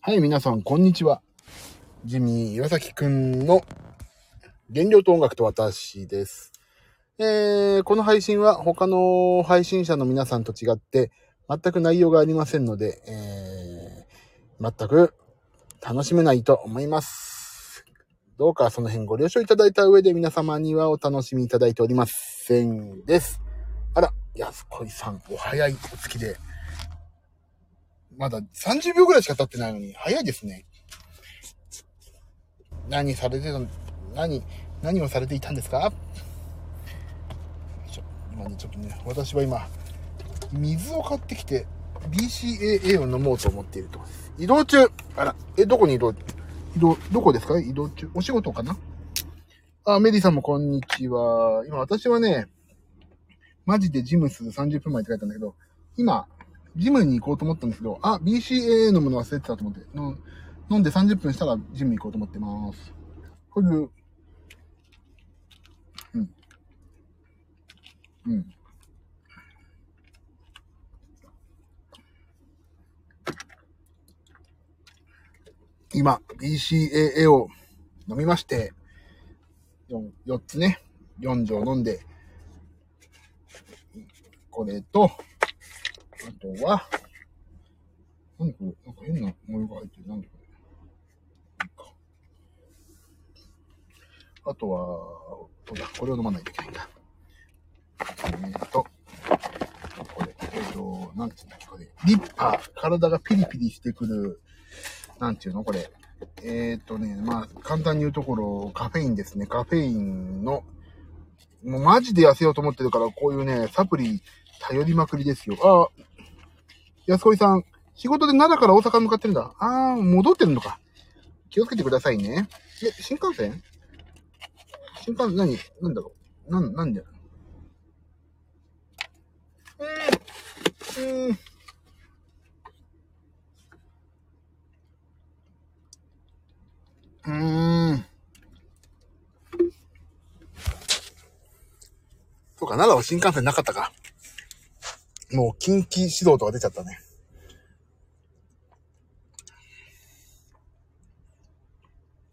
はい、皆さん、こんにちは。ジミー岩崎くんの原料と音楽と私です。えー、この配信は他の配信者の皆さんと違って全く内容がありませんので、えー、全く楽しめないと思います。どうかその辺ご了承いただいた上で皆様にはお楽しみいただいておりませんです。あら、安子さん、お早いお月で。まだ30秒ぐらいしか経ってないのに、早いですね。何されてた、何、何をされていたんですか？よいしょ今ね、ちょっとね、私は今、水を買ってきて、BCAA を飲もうと思っていると。移動中あら、え、どこに移動移動、どこですか？移動中。お仕事かな？あ、メリーさんもこんにちは。今私はね、マジでジムス30分前って書いたんだけど、今、ジムに行こうと思ったんですけど、あ、BCAA のもの忘れてたと思って、飲んで30分したらジムに行こうと思ってます。こういう、うん。うん。今、BCAA を飲みまして、4, 4つね、4錠飲んで、これと、あとは、何これなんか変な模様が入ってる。何これいいか。あとは、そうだ、これを飲まないといけないんだ。えーと、これ、えっ、と、なんていうんだっけ、これ。リッパー。体がピリピリしてくる、なんていうの？これ。えっ、とね、まあ、簡単に言うところ、カフェインですね。カフェインの、もうマジで痩せようと思ってるから、こういうね、サプリ頼りまくりですよ。あ、安子さん、仕事で奈良から大阪向かってるんだ。あー、戻ってるのか。気をつけてくださいね。え、新幹線？新幹線、何？なんだろう？なん、なんで？うん。うーん。うーん。そうか、奈良は新幹線なかったか。もう近畿指導とか出ちゃったね。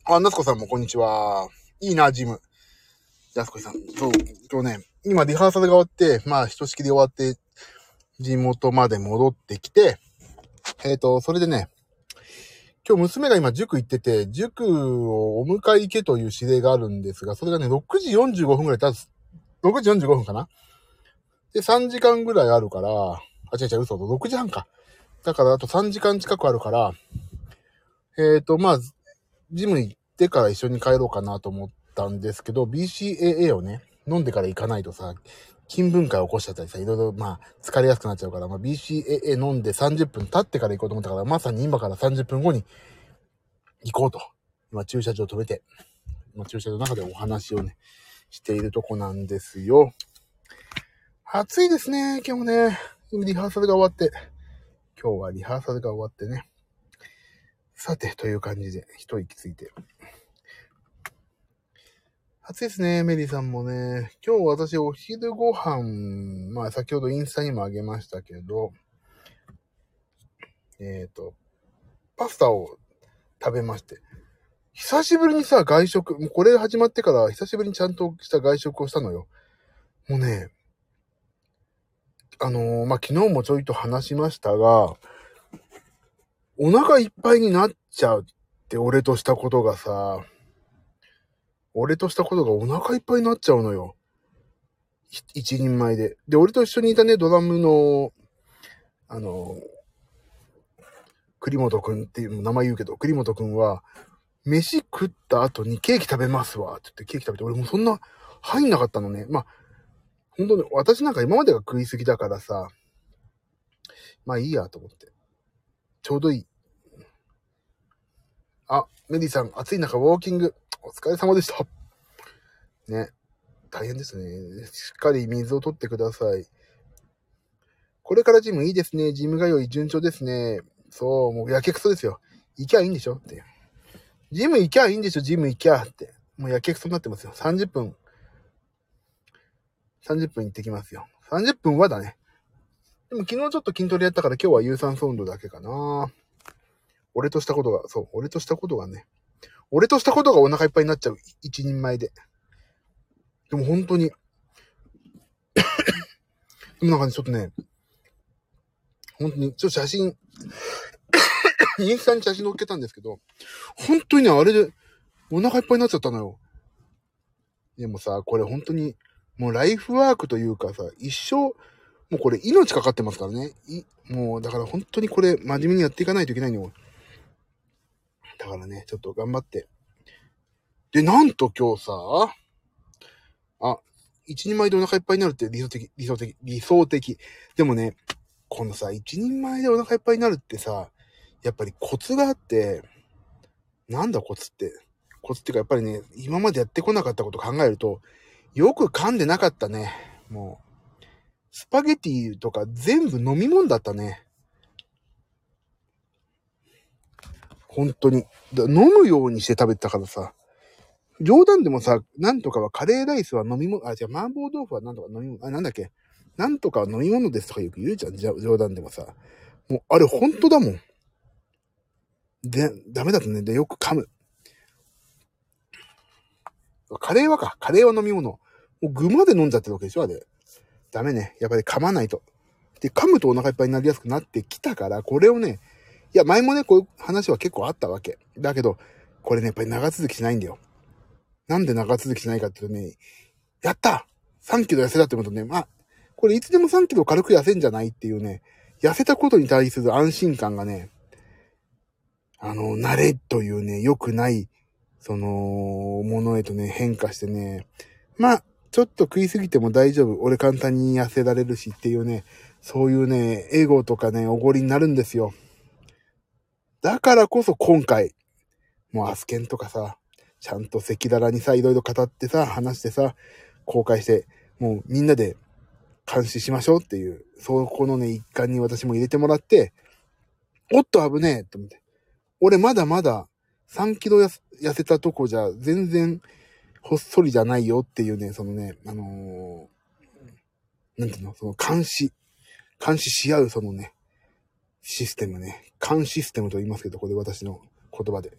あ、夏子さんもこんにちは。いいな、ジム。安子さん。そう、今日ね、今リハーサルが終わって、まあ、ひとしきり終わって、地元まで戻ってきて、えっ、と、それでね、今日娘が今塾行ってて、塾をお迎え行けという指令があるんですが、それがね、6時45分ぐらい経つ。6時45分かなで、3時間ぐらいあるから、あ、違う違う、嘘、6時半か。だから、あと3時間近くあるから、えっ、と、まあ、ジム行ってから一緒に帰ろうかなと思ったんですけど、BCAA をね、飲んでから行かないとさ、筋分解を起こしちゃったりさ、いろいろ、まあ、疲れやすくなっちゃうから、まあ、BCAA 飲んで30分経ってから行こうと思ったから、まさに今から30分後に行こうと。今、駐車場止めて、今、駐車場の中でお話をね、しているとこなんですよ。暑いですね、今日もね。リハーサルが終わって。今日はリハーサルが終わってね。さて、という感じで、一息ついて。暑いですね、メリーさんもね。今日私お昼ご飯、まあ先ほどインスタにもあげましたけど、えっ、と、パスタを食べまして。久しぶりにさ、外食、もうこれ始まってから久しぶりにちゃんとした外食をしたのよ。もうね、あのーまあ、昨日もちょいと話しましたが、お腹いっぱいになっちゃうって俺としたことがさ、俺としたことがお腹いっぱいになっちゃうのよ。一人前で。で、俺と一緒にいたね、ドラムの、あの、栗本くんっていう名前言うけど、栗本くんは、飯食った後にケーキ食べますわ、って言ってケーキ食べて、俺もそんな入んなかったのね。まあ、本当に、私なんか今までが食いすぎだからさ、まあいいやと思って。ちょうどいい。あ、メリーさん、暑い中ウォーキング、お疲れ様でした。ね。大変ですね。しっかり水を取ってください。これからジムいいですね。ジム通い順調ですね。そう、もうやけくそですよ。行きゃいいんでしょって。ジム行きゃいいんでしょジム行きゃって。もうやけくそになってますよ。30分。30分行ってきますよ。30分はだね。でも昨日ちょっと筋トレやったから今日は有酸素運動だけかな。俺としたことが、そう、俺としたことがね、俺としたことがお腹いっぱいになっちゃう。一人前で。でも本当に でもなんかね、ちょっとね、本当に、ちょっと写真 インスタに写真載っけたんですけど、本当にね、あれでお腹いっぱいになっちゃったのよ。でもさ、これ本当に、もうライフワークというかさ、一生、もうこれ命かかってますからね。いもう、だから本当にこれ真面目にやっていかないといけないのよ。だからね、ちょっと頑張って。で、なんと今日さ、あ、一人前でお腹いっぱいになるって理想的、理想的、理想的。でもね、このさ、一人前でお腹いっぱいになるってさ、やっぱりコツがあって、なんだコツって。コツっていうかやっぱりね、今までやってこなかったこと考えると、よく噛んでなかったね。もう、スパゲティとか全部飲み物だったね。本当に。飲むようにして食べてたからさ。冗談でもさ、なんとかはカレーライスは飲み物、あ、じゃあ麻婆豆腐はなんとか飲み物、あ、なんだっけ？なんとかは飲み物ですとかよく言うじゃん、冗談でもさ。もう、あれ本当だもん。で、ダメだとね、で、よく噛む。カレーはか。カレーは飲み物。もう具まで飲んじゃってるわけでしょあれ。ダメね。やっぱり噛まないと。で、噛むとお腹いっぱいになりやすくなってきたから、これをね、いや、前もね、こういう話は結構あったわけ。だけど、これね、やっぱり長続きしないんだよ。なんで長続きしないかっていうとね、やった !3 キロ痩せたってことね、まあ、これいつでも3キロ軽く痩せんじゃないっていうね、痩せたことに対する安心感がね、あの、慣れというね、良くない、その、ものへとね、変化してね、まあ、ちょっと食いすぎても大丈夫。俺簡単に痩せられるしっていうね、そういうね、エゴとかね、おごりになるんですよ。だからこそ今回、もうアスケンとかさ、ちゃんと赤裸々にさ、いろいろ語ってさ、話してさ、公開して、もうみんなで監視しましょうっていう、そこのね、一環に私も入れてもらって、おっと危ねえと思って。俺まだまだ3キロ痩せたとこじゃ全然ほっそりじゃないよっていうね、そのね、あのー、なんていうの、その監視、監視し合うそのね、システムね。監視システムと言いますけど、これ私の言葉で。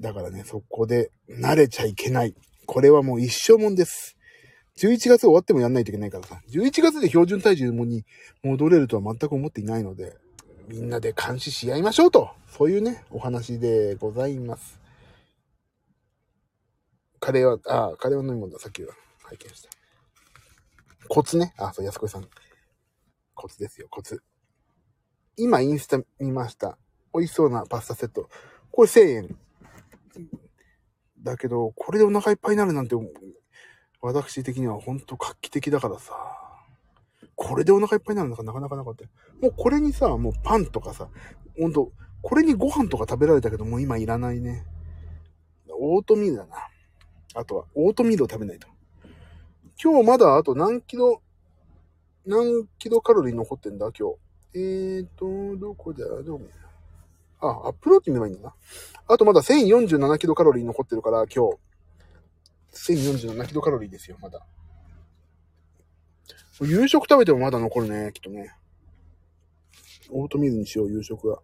だからね、そこで慣れちゃいけない。これはもう一生もんです。11月終わってもやんないといけないからさ。11月で標準体重に戻れるとは全く思っていないので、みんなで監視し合いましょうと。そういうね、お話でございます。カレーは、ああ、カレーは飲み物だ。さっきは拝見した。コツね。あ、そう、安子さん。コツですよ、コツ。今インスタ見ました。美味しそうなパスタセット。これ1000円。だけど、これでお腹いっぱいになるなんて、私的にはほんと画期的だからさ。これでお腹いっぱいになるのかなかなかなかった。もうこれにさ、もうパンとかさ、ほんと、これにご飯とか食べられたけど、もう今いらないね。オートミールだな。あとは、オートミールを食べないと。今日まだあと何キロ何キロカロリー残ってんだ？今日。えーと、どこだ？どこあ、アップロード見ればいいんだな。あとまだ1047キロカロリー残ってるから、今日。1047キロカロリーですよ、まだ。夕食食べてもまだ残るね、きっとね。オートミールにしよう、夕食は。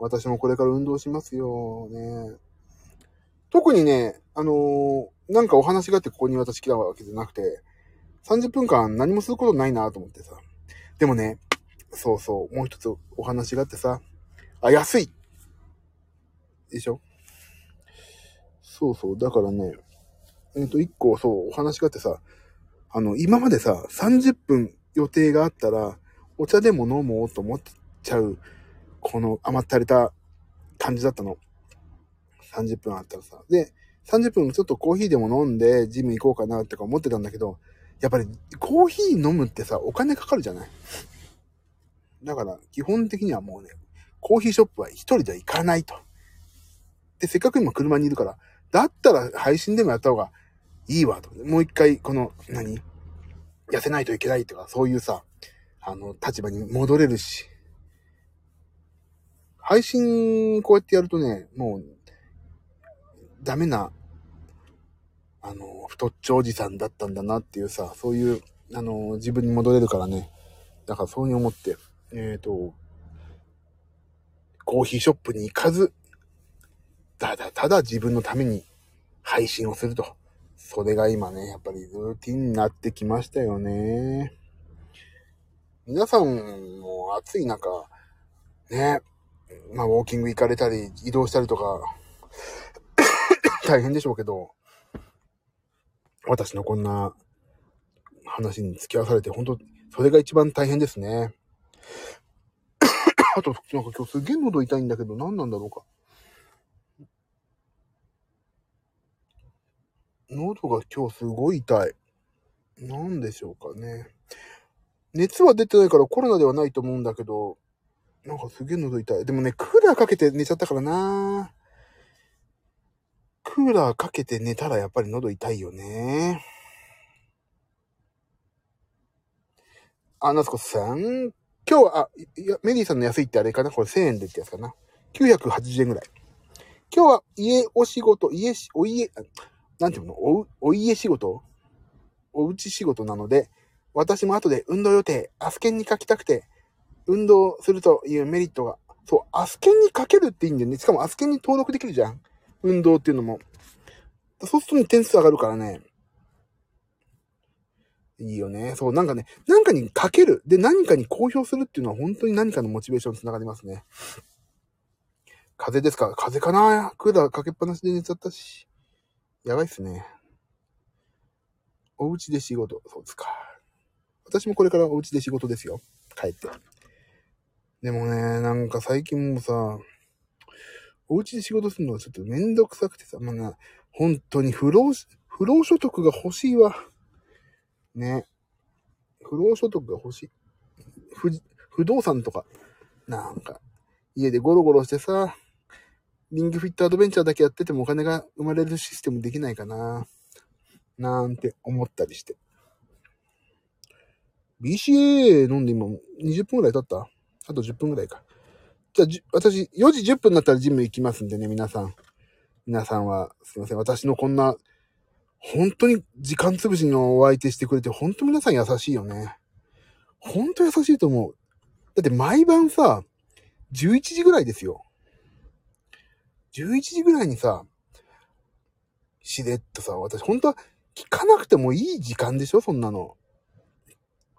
私もこれから運動しますよ、ね。特にね、あのー、なんかお話があってここに私来たわけじゃなくて、30分間何もすることないなと思ってさ。でもね、そうそう、もう一つお話があってさ、あ、安いでしょ？そうそう、だからね、えっ、と、一個、そう、お話があってさ、あの、今までさ、30分予定があったら、お茶でも飲もうと思っちゃう、この甘ったれた感じだったの。30分あったらさ。で、30分ちょっとコーヒーでも飲んでジム行こうかなってか思ってたんだけど、やっぱりコーヒー飲むってさ、お金かかるじゃないだから、基本的にはもうね、コーヒーショップは一人では行かないと。で、せっかく今車にいるから、だったら配信でもやった方がいいわと。もう一回、この、何？痩せないといけないとか、そういうさ、あの、立場に戻れるし。配信、こうやってやるとね、もう、ダメな、あの、太っちょおじさんだったんだなっていうさ、そういう、あの、自分に戻れるからね、だからそういうふうに思って、えっ、ー、と、コーヒーショップに行かず、ただただ自分のために配信をすると。それが今ね、やっぱりルーティンになってきましたよね。皆さんも暑い中、ね、まあ、ウォーキング行かれたり、移動したりとか、大変でしょうけど、私のこんな話に付き合わされて、本当それが一番大変ですね。あと、なんか今日すげえ喉痛いんだけど、何なんだろうか。喉が今日すごい痛い。なんでしょうかね。熱は出てないからコロナではないと思うんだけど、なんかすげえ喉痛い。でもね、クーラーかけて寝ちゃったからなクーラーかけて寝たらやっぱり喉痛いよね。あ、夏子さん？今日は、あ、いや、メリーさんの安いってあれかな？これ1000円でってやつかな。980円ぐらい。今日は家お仕事、家し、お家、なんていうの？お、お家仕事？おうち仕事なので、私も後で運動予定、アスケンに書きたくて、運動するというメリットが、そう、アスケンに書けるっていいんだよね。しかもアスケンに登録できるじゃん。運動っていうのも。そうすると点数上がるからね。いいよね。そう、なんかね、何かに書ける。で、何かに公表するっていうのは本当に何かのモチベーションにつながりますね。風邪ですか？風邪かな？クーラーかけっぱなしで寝ちゃったし。やばいっすね。お家で仕事。そうですか。私もこれからお家で仕事ですよ。帰って。でもね、なんか最近もさ、お家で仕事するのがちょっとめんどくさくてさ、まあな、本当に不労、不労所得が欲しいわ。ね。不労所得が欲しい。不、不動産とか、なんか、家でゴロゴロしてさ、リングフィットアドベンチャーだけやっててもお金が生まれるシステムできないかな。なんて思ったりして。BCA 飲んで今20分くらい経ったあと10分くらいか。じゃあ、私、4時10分になったらジム行きますんでね、皆さん。皆さんは、すいません。私のこんな、本当に時間潰しのお相手してくれて、本当皆さん優しいよね。本当優しいと思う。だって毎晩さ、11時ぐらいですよ。11時ぐらいにさ、しれっとさ、私本当は聞かなくてもいい時間でしょそんなの。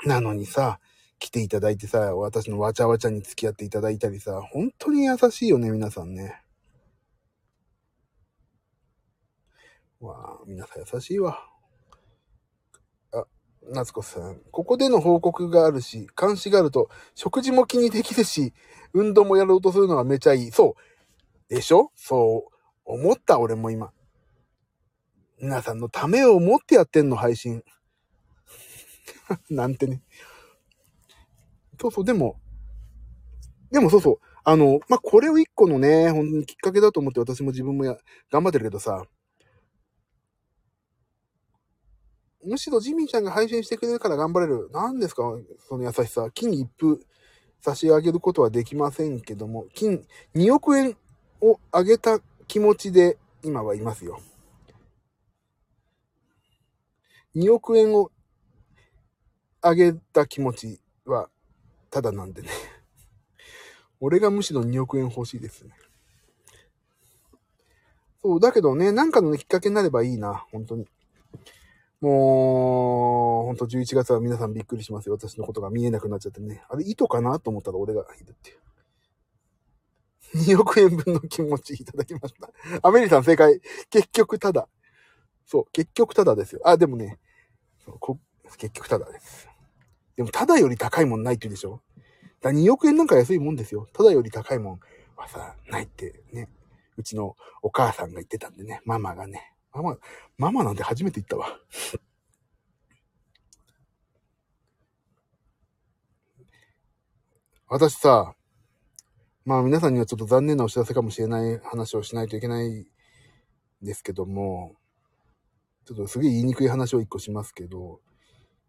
なのにさ、来ていただいてさ、私のわちゃわちゃに付き合っていただいたりさ、本当に優しいよね、皆さんね。わあ、皆さん優しいわ。あ、夏子さん。ここでの報告があるし、監視があると、食事も気にできるし、運動もやろうとするのがめちゃいい。そう。でしょ？そう思った、俺も今。皆さんのためを思ってやってんの、配信。なんてね。そうそう、でも、でもそうそう、あの、まあ、これを一個のね、本当にきっかけだと思って私も自分もや、頑張ってるけどさ、むしろジミーちゃんが配信してくれるから頑張れる。何ですかその優しさ。金一封差し上げることはできませんけども、金2億円をあげた気持ちで今はいますよ。2億円をあげた気持ちはただなんでね。俺がむしろ2億円欲しいですね。そう、だけどね、なんかの、きっかけになればいいな、本当に。もう、ほんと11月は皆さんびっくりしますよ。私のことが見えなくなっちゃってね。あれ、糸かなと思ったら俺がいるっていう。2億円分の気持ちいただきました。アメリさん正解。結局ただ。そう、結局ただですよ。あ、でもね、結局ただです。でも、ただより高いもんないって言うでしょ？だ2億円なんか安いもんですよ。ただより高いもんはさ、ないってね。うちのお母さんが言ってたんでね。ママがね。ママ、ママなんて初めて言ったわ。私さ、まあ皆さんにはちょっと残念なお知らせかもしれない話をしないといけないんですけども、ちょっとすげえ言いにくい話を一個しますけど、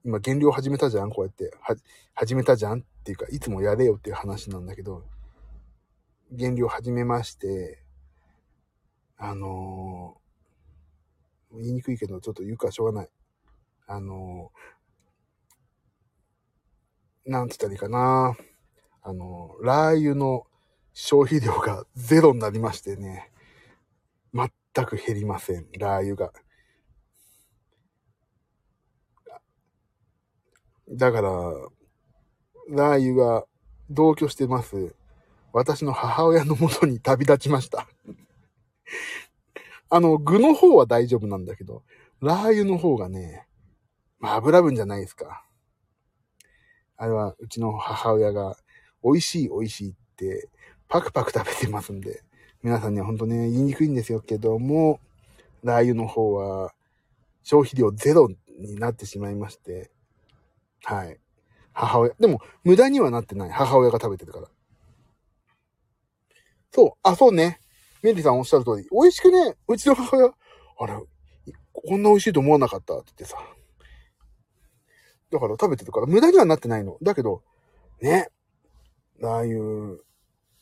今減量始めたじゃん？こうやって。は、始めたじゃん？っていうか、いつもやれよっていう話なんだけど、減量始めまして、あのー、言いにくいけど、ちょっと言うかしょうがない。あのなんつったらいいかな。あの、ラー油の消費量がゼロになりましてね。全く減りません。ラー油が。だから、ラー油が同居してます。私の母親のもとに旅立ちました あの、具の方は大丈夫なんだけど、ラー油の方がね、まあ油分じゃないですか。あれはうちの母親が美味しい美味しいってパクパク食べてますんで、皆さんには本当ね、言いにくいんですよけども、ラー油の方は消費量ゼロになってしまいまして、はい。母親。でも、無駄にはなってない。母親が食べてるから。そう。あ、そうね。メリーさんおっしゃる通り。美味しくね、うちの母親、あれ、こんな美味しいと思わなかったって言ってさ。だから食べてるから、無駄にはなってないの。だけど、ね。ラー油、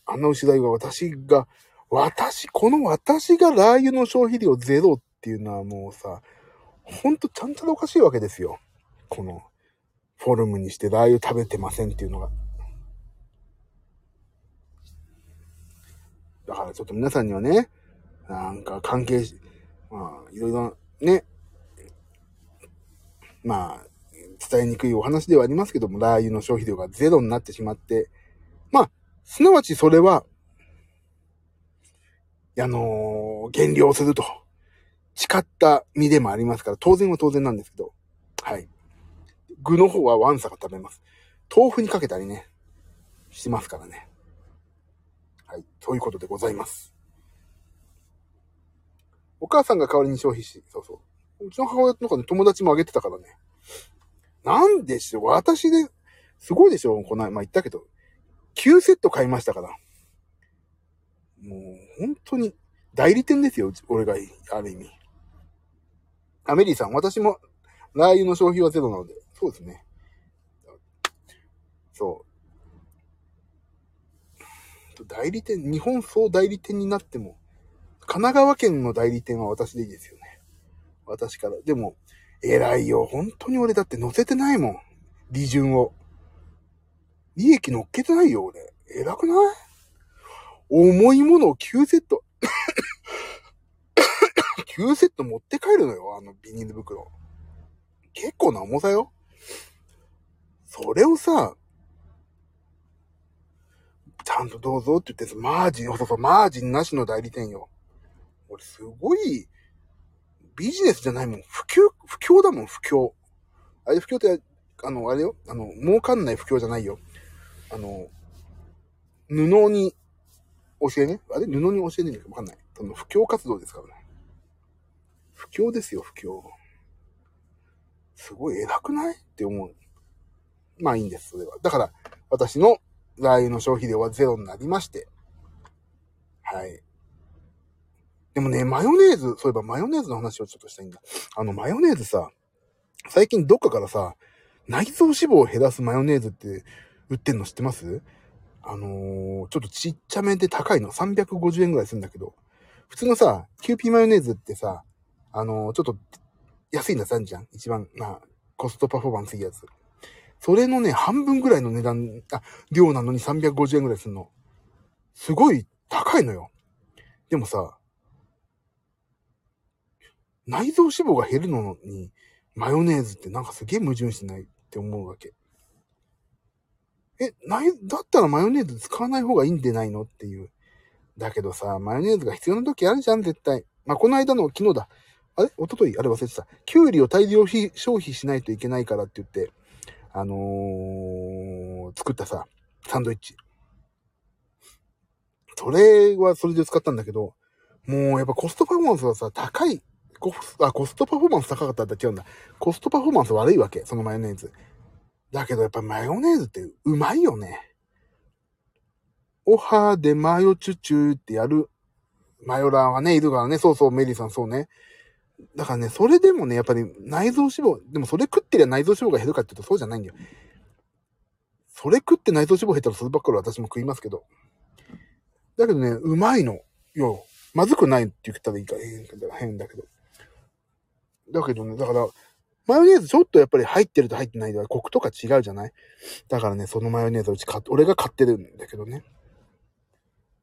あんな牛代は私が、私、この私がラー油の消費量ゼロっていうのはもうさ、ほんとちゃんとおかしいわけですよ。この、フォルムにしてラー油食べてませんっていうのが。だからちょっと皆さんにはね、なんか関係し、まあ、いろいろね、まあ、伝えにくいお話ではありますけども、ラー油の消費量がゼロになってしまって、まあ、すなわちそれは、あのー、減量すると。誓った身でもありますから、当然は当然なんですけど、はい。具の方はワンサが食べます。豆腐にかけたりね、しますからね。はい。そういうことでございます。お母さんが代わりに消費し、そうそう。うちの母親とかね、友達もあげてたからね。なんでしょう私で、すごいでしょこの、まあ、言ったけど、9セット買いましたから。もう、本当に、代理店ですよ、俺が、ある意味。アメリーさん、私も、ラー油の消費はゼロなので、そうですね。そう。代理店、日本総代理店になっても、神奈川県の代理店は私でいいですよね。私から。でも、偉いよ。本当に俺だって乗せてないもん。利潤を。利益乗っけてないよ、俺。偉くない？重いものを9セット。9セット持って帰るのよ、あのビニール袋。結構な重さよ。それをさ、ちゃんとどうぞって言ってマージン、そうそう、マージンなしの代理店よ。俺すごい、ビジネスじゃないもん。不況、不況だもん、不況。あれ不況って、あの、あれよ。あの、儲かんない不況じゃないよ。あの、布に教えね。あれ？布に教えねえのか？わかんない。その不況活動ですからね。不況ですよ、不況。すごい偉くない？って思う。まあいいんです、それは。だから、私のラー油の消費量はゼロになりまして。はい。でもね、マヨネーズ、そういえばマヨネーズの話をちょっとしたいんだ。あの、マヨネーズさ、最近どっかからさ、内臓脂肪を減らすマヨネーズって売ってんの知ってます？あのー、ちょっとちっちゃめで高いの。350円ぐらいするんだけど、普通のさ、キューピーマヨネーズってさ、あのー、ちょっと安いのさんじゃん。一番、まあ、コストパフォーマンスいいやつ。それのね、半分ぐらいの値段、あ、量なのに350円ぐらいするの。すごい高いのよ。でもさ、内臓脂肪が減るのに、マヨネーズってなんかすげえ矛盾しないって思うわけ。え、ない、だったらマヨネーズ使わない方がいいんでないのっていう。だけどさ、マヨネーズが必要な時あるじゃん、絶対。まあ、この間の昨日だ。あれ？一昨日あれ忘れてた。キュウリを大量消費しないといけないからって言って、あのー、作ったさ、サンドイッチ。それはそれで使ったんだけど、もうやっぱコストパフォーマンスがさ、高いコスあ、コストパフォーマンス高かったって違うんだ。コストパフォーマンス悪いわけ、そのマヨネーズ。だけどやっぱマヨネーズってうまいよね。おはでマヨチュチュってやるマヨラーはね、いるからね。そうそう、メリーさんそうね。だからね、それでもね、やっぱり内臓脂肪、でもそれ食ってりゃ内臓脂肪が減るかって言うとそうじゃないんだよ。それ食って内臓脂肪減ったらそればっかり私も食いますけど。だけどね、うまいの。よ。まずくないって言ったらいいか変だけど。だけどね、だから、マヨネーズちょっとやっぱり入ってると入ってないではコクとか違うじゃない？だからね、そのマヨネーズうち買、俺が買ってるんだけどね。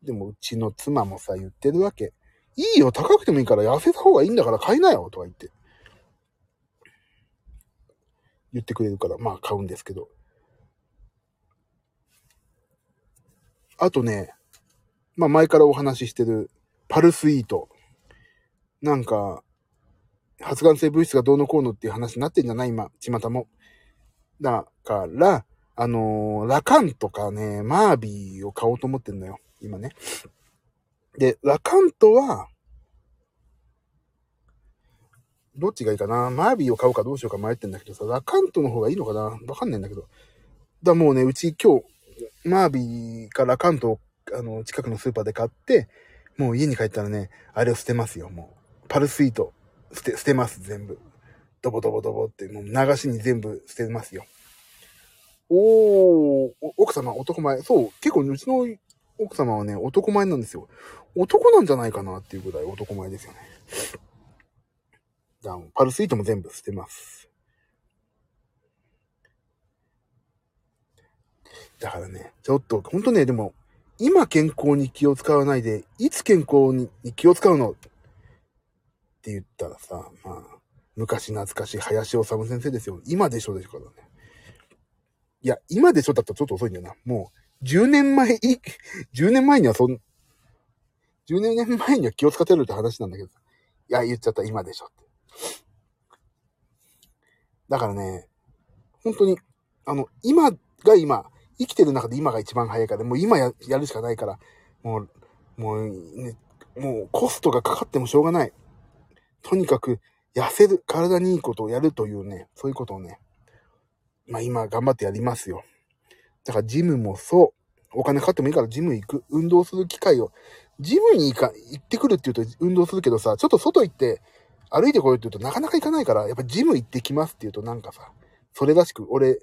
でもうちの妻もさ、言ってるわけ。いいよ、高くてもいいから痩せた方がいいんだから買いなよ、とか言って。言ってくれるから、まあ買うんですけど。あとね、まあ前からお話ししてるパルスイート。なんか、発がん性物質がどうのこうのっていう話になってんじゃない？今、巷も。だから、あのー、ラカンとかね、マービーを買おうと思ってんのよ。今ね。で、ラカントは、どっちがいいかな？マービーを買うかどうしようか迷ってんだけどさ、ラカントの方がいいのかな？わかんないんだけど。だもうね、うち今日、マービーかラカントを、あの、近くのスーパーで買って、もう家に帰ったらね、あれを捨てますよ、もう。パルスイート、捨て、捨てます、全部。ドボドボドボって、もう流しに全部捨てますよ。おー、奥様、男前。そう、結構うちの奥様はね、男前なんですよ。男なんじゃないかなっていうぐらい男前ですよね。だパルスイートも全部捨てます。だからね、ちょっと、ほんとね、でも、今健康に気を使わないで、いつ健康に気を使うのって言ったらさ、まあ、昔懐かしい林修先生ですよ。今でしょですからね。いや、今でしょだったらちょっと遅いんだよな。もう、10年前、い、10年前にはそん、10年前には気を使ってるって話なんだけど。いや、言っちゃった、今でしょって。だからね、本当に、あの、今が今、生きてる中で今が一番早いから、もう今ややるしかないから、もう、もう、ね、もうコストがかかってもしょうがない。とにかく、痩せる、体にいいことをやるというね、そういうことをね、まあ今頑張ってやりますよ。だからジムもそう。お金かかってもいいからジム行く。運動する機会を。ジムに行か、行ってくるって言うと運動するけどさ、ちょっと外行って歩いてこいって言うとなかなか行かないから、やっぱジム行ってきますって言うとなんかさ、それらしく、俺、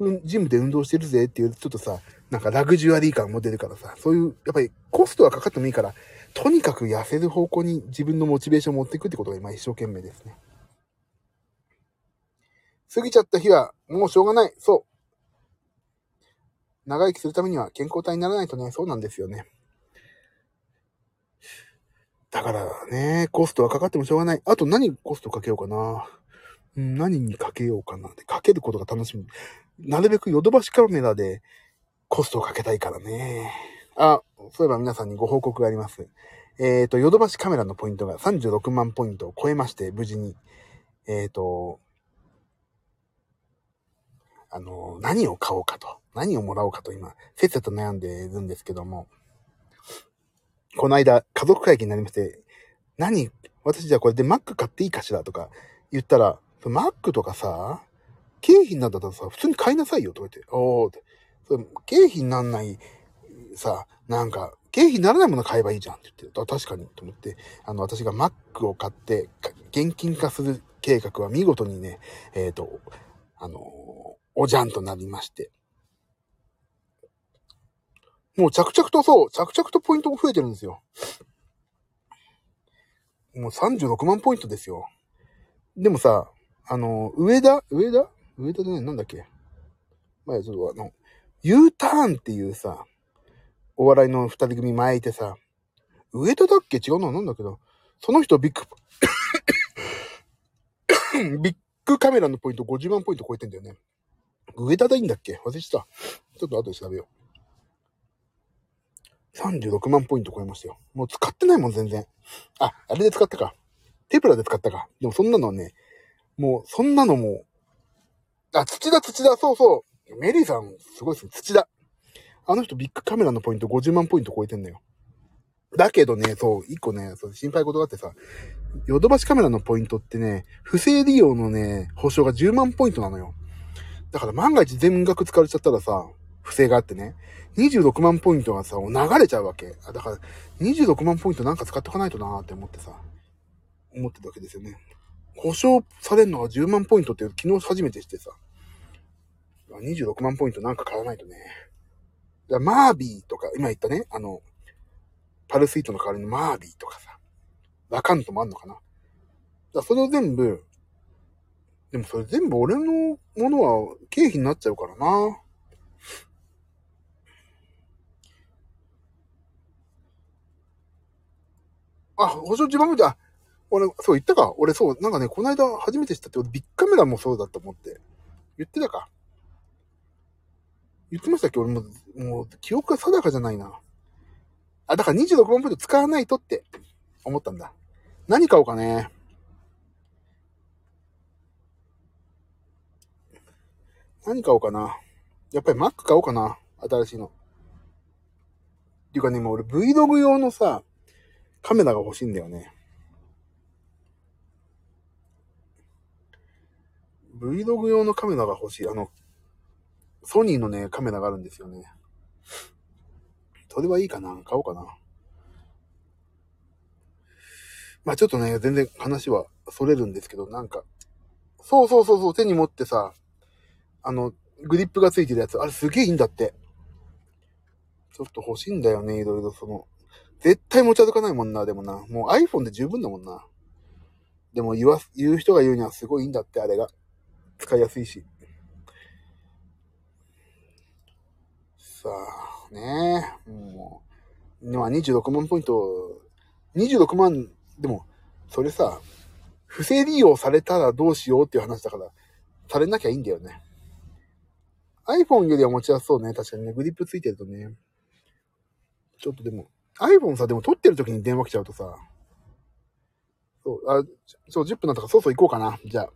うん、ジムで運動してるぜっていう、ちょっとさ、なんかラグジュアリー感も出るからさ、そういう、やっぱりコストはかかってもいいから、とにかく痩せる方向に自分のモチベーションを持っていくってことが今一生懸命ですね。過ぎちゃった日はもうしょうがない。そう。長生きするためには健康体にならないとね、そうなんですよね。だからね、コストはかかってもしょうがない。あと何コストかけようかな。何にかけようかなって、かけることが楽しみ。なるべくヨドバシカメラでコストをかけたいからね。あ、そういえば皆さんにご報告があります。えっ、ー、と、ヨドバシカメラのポイントが36万ポイントを超えまして、無事に。えっ、ー、と、あの、何を買おうかと、何をもらおうかと。今、せっせと悩んでいるんですけども、この間、家族会議になりまして、何私じゃあこれで Mac 買っていいかしらとか言ったら、Mac とかさ、経費になったらさ、普通に買いなさいよとか言って、おーって。それ経費になんないさ、なんか、経費にならないもの買えばいいじゃんって言って、確かにと思って、あの、私が Mac を買って、現金化する計画は見事にね、えっ、ー、と、あの、おじゃんとなりまして。もう着々とそう、着々とポイントも増えてるんですよ。もう36万ポイントですよ。でもさ、あの、上田？上田？上田でね、なんだっけ？前ちょっとあの、U ターンっていうさ、お笑いの二人組前いてさ、上田だっけ？違うのなんだけど、その人ビッグ、ビッグカメラのポイント50万ポイント超えてんだよね。上田でいいんだっけ？忘れてた。ちょっと後で調べよう。36万ポイント超えましたよ。もう使ってないもん、全然。あ、あれで使ったか。テプラで使ったか。でもそんなのはね、もう、そんなのもうあ、土田、土田、そうそう。メリーさん、すごいですね。土田。あの人ビッグカメラのポイント50万ポイント超えてんだよ。だけどね、そう、一個ね、そう心配事があってさ、ヨドバシカメラのポイントってね、不正利用のね、保証が10万ポイントなのよ。だから万が一全額使われちゃったらさ、不正があってね、26万ポイントがさ、流れちゃうわけ。だから、26万ポイントなんか使っておかないとなーって思ってさ、思ってたわけですよね。保証されるのが10万ポイントって昨日初めてしてさ、26万ポイントなんか買わないとね。だマービーとか、今言ったね、あの、パルスイートの代わりにマービーとかさ、ラカントもあんのかな。だかそれを全部、でもそれ全部俺のものは経費になっちゃうからな。あ、保証自慢だ。俺、そう言ったか？俺そう、なんかね、この間初めて知ったって、ビッグカメラもそうだと思って。言ってたか？言ってましたっけ？俺も、もう、記憶が定かじゃないな。あ、だから26万ポイント使わないとって思ったんだ。何買おうかね。何買おうかな？やっぱり Mac 買おうかな。新しいの。っていうかね、今俺 Vlog 用のさ、カメラが欲しいんだよね。Vlog 用のカメラが欲しい。あの、ソニーのね、カメラがあるんですよね。それはいいかな買おうかな。まあちょっとね、全然話は逸れるんですけど、なんか、そうそうそうそう、手に持ってさ、あの、グリップがついてるやつ、あれすげえいいんだって。ちょっと欲しいんだよね、いろいろその。絶対持ち歩かないもんな、でもな。もう iPhone で十分だもんな。でも言わ、言う人が言うにはすごいいいんだって、あれが。使いやすいし。さあ、ねえ、もう、まあ26万ポイント、26万、でも、それさ、不正利用されたらどうしようっていう話だから、されなきゃいいんだよね。iPhone よりは持ちやすそうね。確かにね、グリップついてるとね。ちょっとでも、iPhone さ、でも撮ってる時に電話来ちゃうとさ、そう、あ、そう、10分だったから、そうそう行こうかな。じゃあ。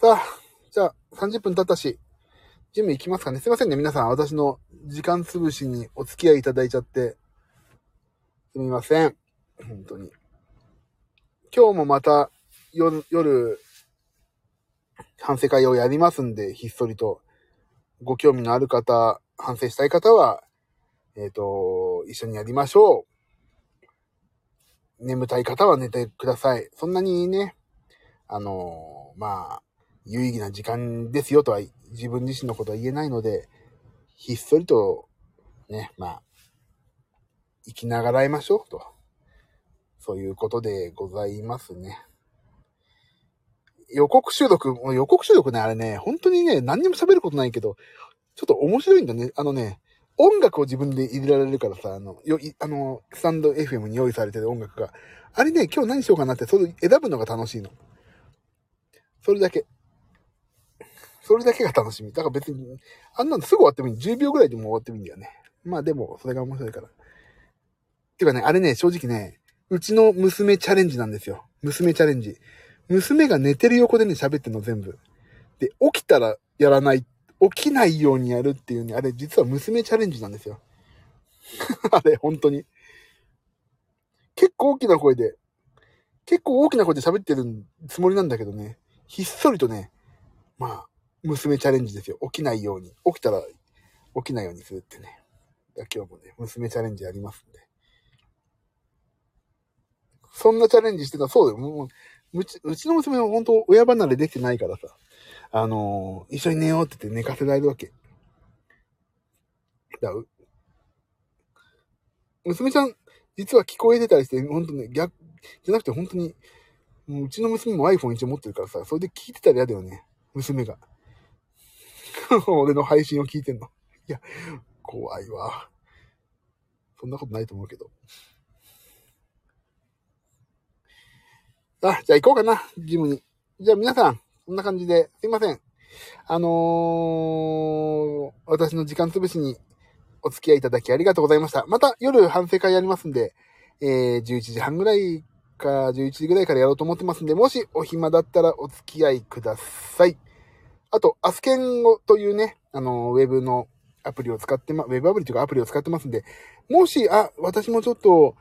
さあ、じゃあ、30分経ったし、準備行きますかね。すいませんね、皆さん。私の時間潰しにお付き合いいただいちゃって。すみません。本当に。今日もまた夜、夜、反省会をやりますんで、ひっそりと。ご興味のある方、反省したい方は、えっ、ー、と、一緒にやりましょう。眠たい方は寝てください。そんなにね、あのまあ、有意義な時間ですよとは自分自身のことは言えないので、ひっそりと、ね、まあ、生きながらえましょうと。そういうことでございますね。予告収録、予告収録ね、あれね、本当にね、何にも喋ることないけど、ちょっと面白いんだね。あのね、音楽を自分で入れられるからさ、あの、よ、あの、スタンド FM に用意されてる音楽が。あれね、今日何しようかなって、それ選ぶのが楽しいの。それだけ。それだけが楽しみ。だから別に、あんなのすぐ終わってもいい。10秒ぐらいでも終わってもいいんだよね。まあでも、それが面白いから。てかね、あれね、正直ね、うちの娘チャレンジなんですよ。娘チャレンジ。娘が寝てる横でね、喋ってんの全部。で、起きたらやらない。起きないようにやるっていうね、あれ実は娘チャレンジなんですよ。あれ、本当に。結構大きな声で、結構大きな声で喋ってるつもりなんだけどね、ひっそりとね、まあ、娘チャレンジですよ。起きないように。起きたら起きないようにするってね。今日もね、娘チャレンジやりますんで。そんなチャレンジしてた。そうだよ。もう、うち、うちの娘は本当親離れできてないからさ。あのー、一緒に寝ようって言って寝かせられるわけ。だ娘ちゃん、実は聞こえてたりして、本当ね、逆、じゃなくて本当に、もううちの娘も iPhone 一応持ってるからさ、それで聞いてたら嫌だよね。娘が。俺の配信を聞いてんの。いや、怖いわ。そんなことないと思うけど。あ、じゃあ行こうかな、ジムに。じゃあ皆さん、こんな感じで、すいません。あのー、私の時間潰しにお付き合いいただきありがとうございました。また夜反省会やりますんで、えー、11時半ぐらいか11時ぐらいからやろうと思ってますんで、もしお暇だったらお付き合いください。あと、アスケンゴというね、あの、ウェブのアプリを使ってま、ウェブアプリというかアプリを使ってますんで、もし、あ、私もちょっと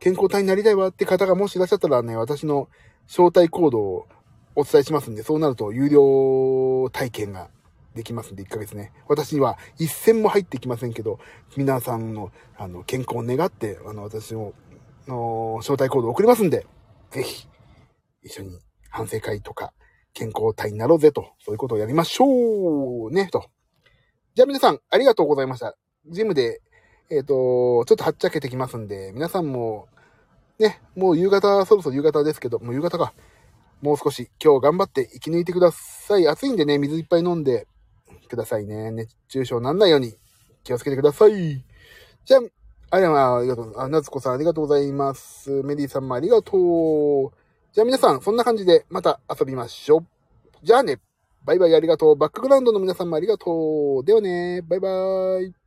健康体になりたいわって方がもしいらっしゃったらね、私の招待コードをお伝えしますんで、そうなると有料体験ができますんで、1ヶ月ね。私には一銭も入ってきませんけど、皆さんの、あの、健康を願って、あの、私の、の、招待コードを送りますんで、ぜひ、一緒に反省会とか、健康体になろうぜと、そういうことをやりましょうね、と。じゃあ皆さん、ありがとうございました。ジムで、えっ、ー、と、ちょっとはっちゃけてきますんで、皆さんも、ね、もう夕方、そろそろ夕方ですけど、もう夕方か。もう少し今日頑張って生き抜いてください。暑いんでね、水いっぱい飲んでくださいね。熱中症ならないように気をつけてください。じゃあ、ありがとう。あ、なつこさんありがとうございます。メディさんもありがとう。じゃあ皆さん、そんな感じでまた遊びましょう。じゃあね。バイバイありがとう。バックグラウンドの皆さんもありがとう。ではね。バイバイ。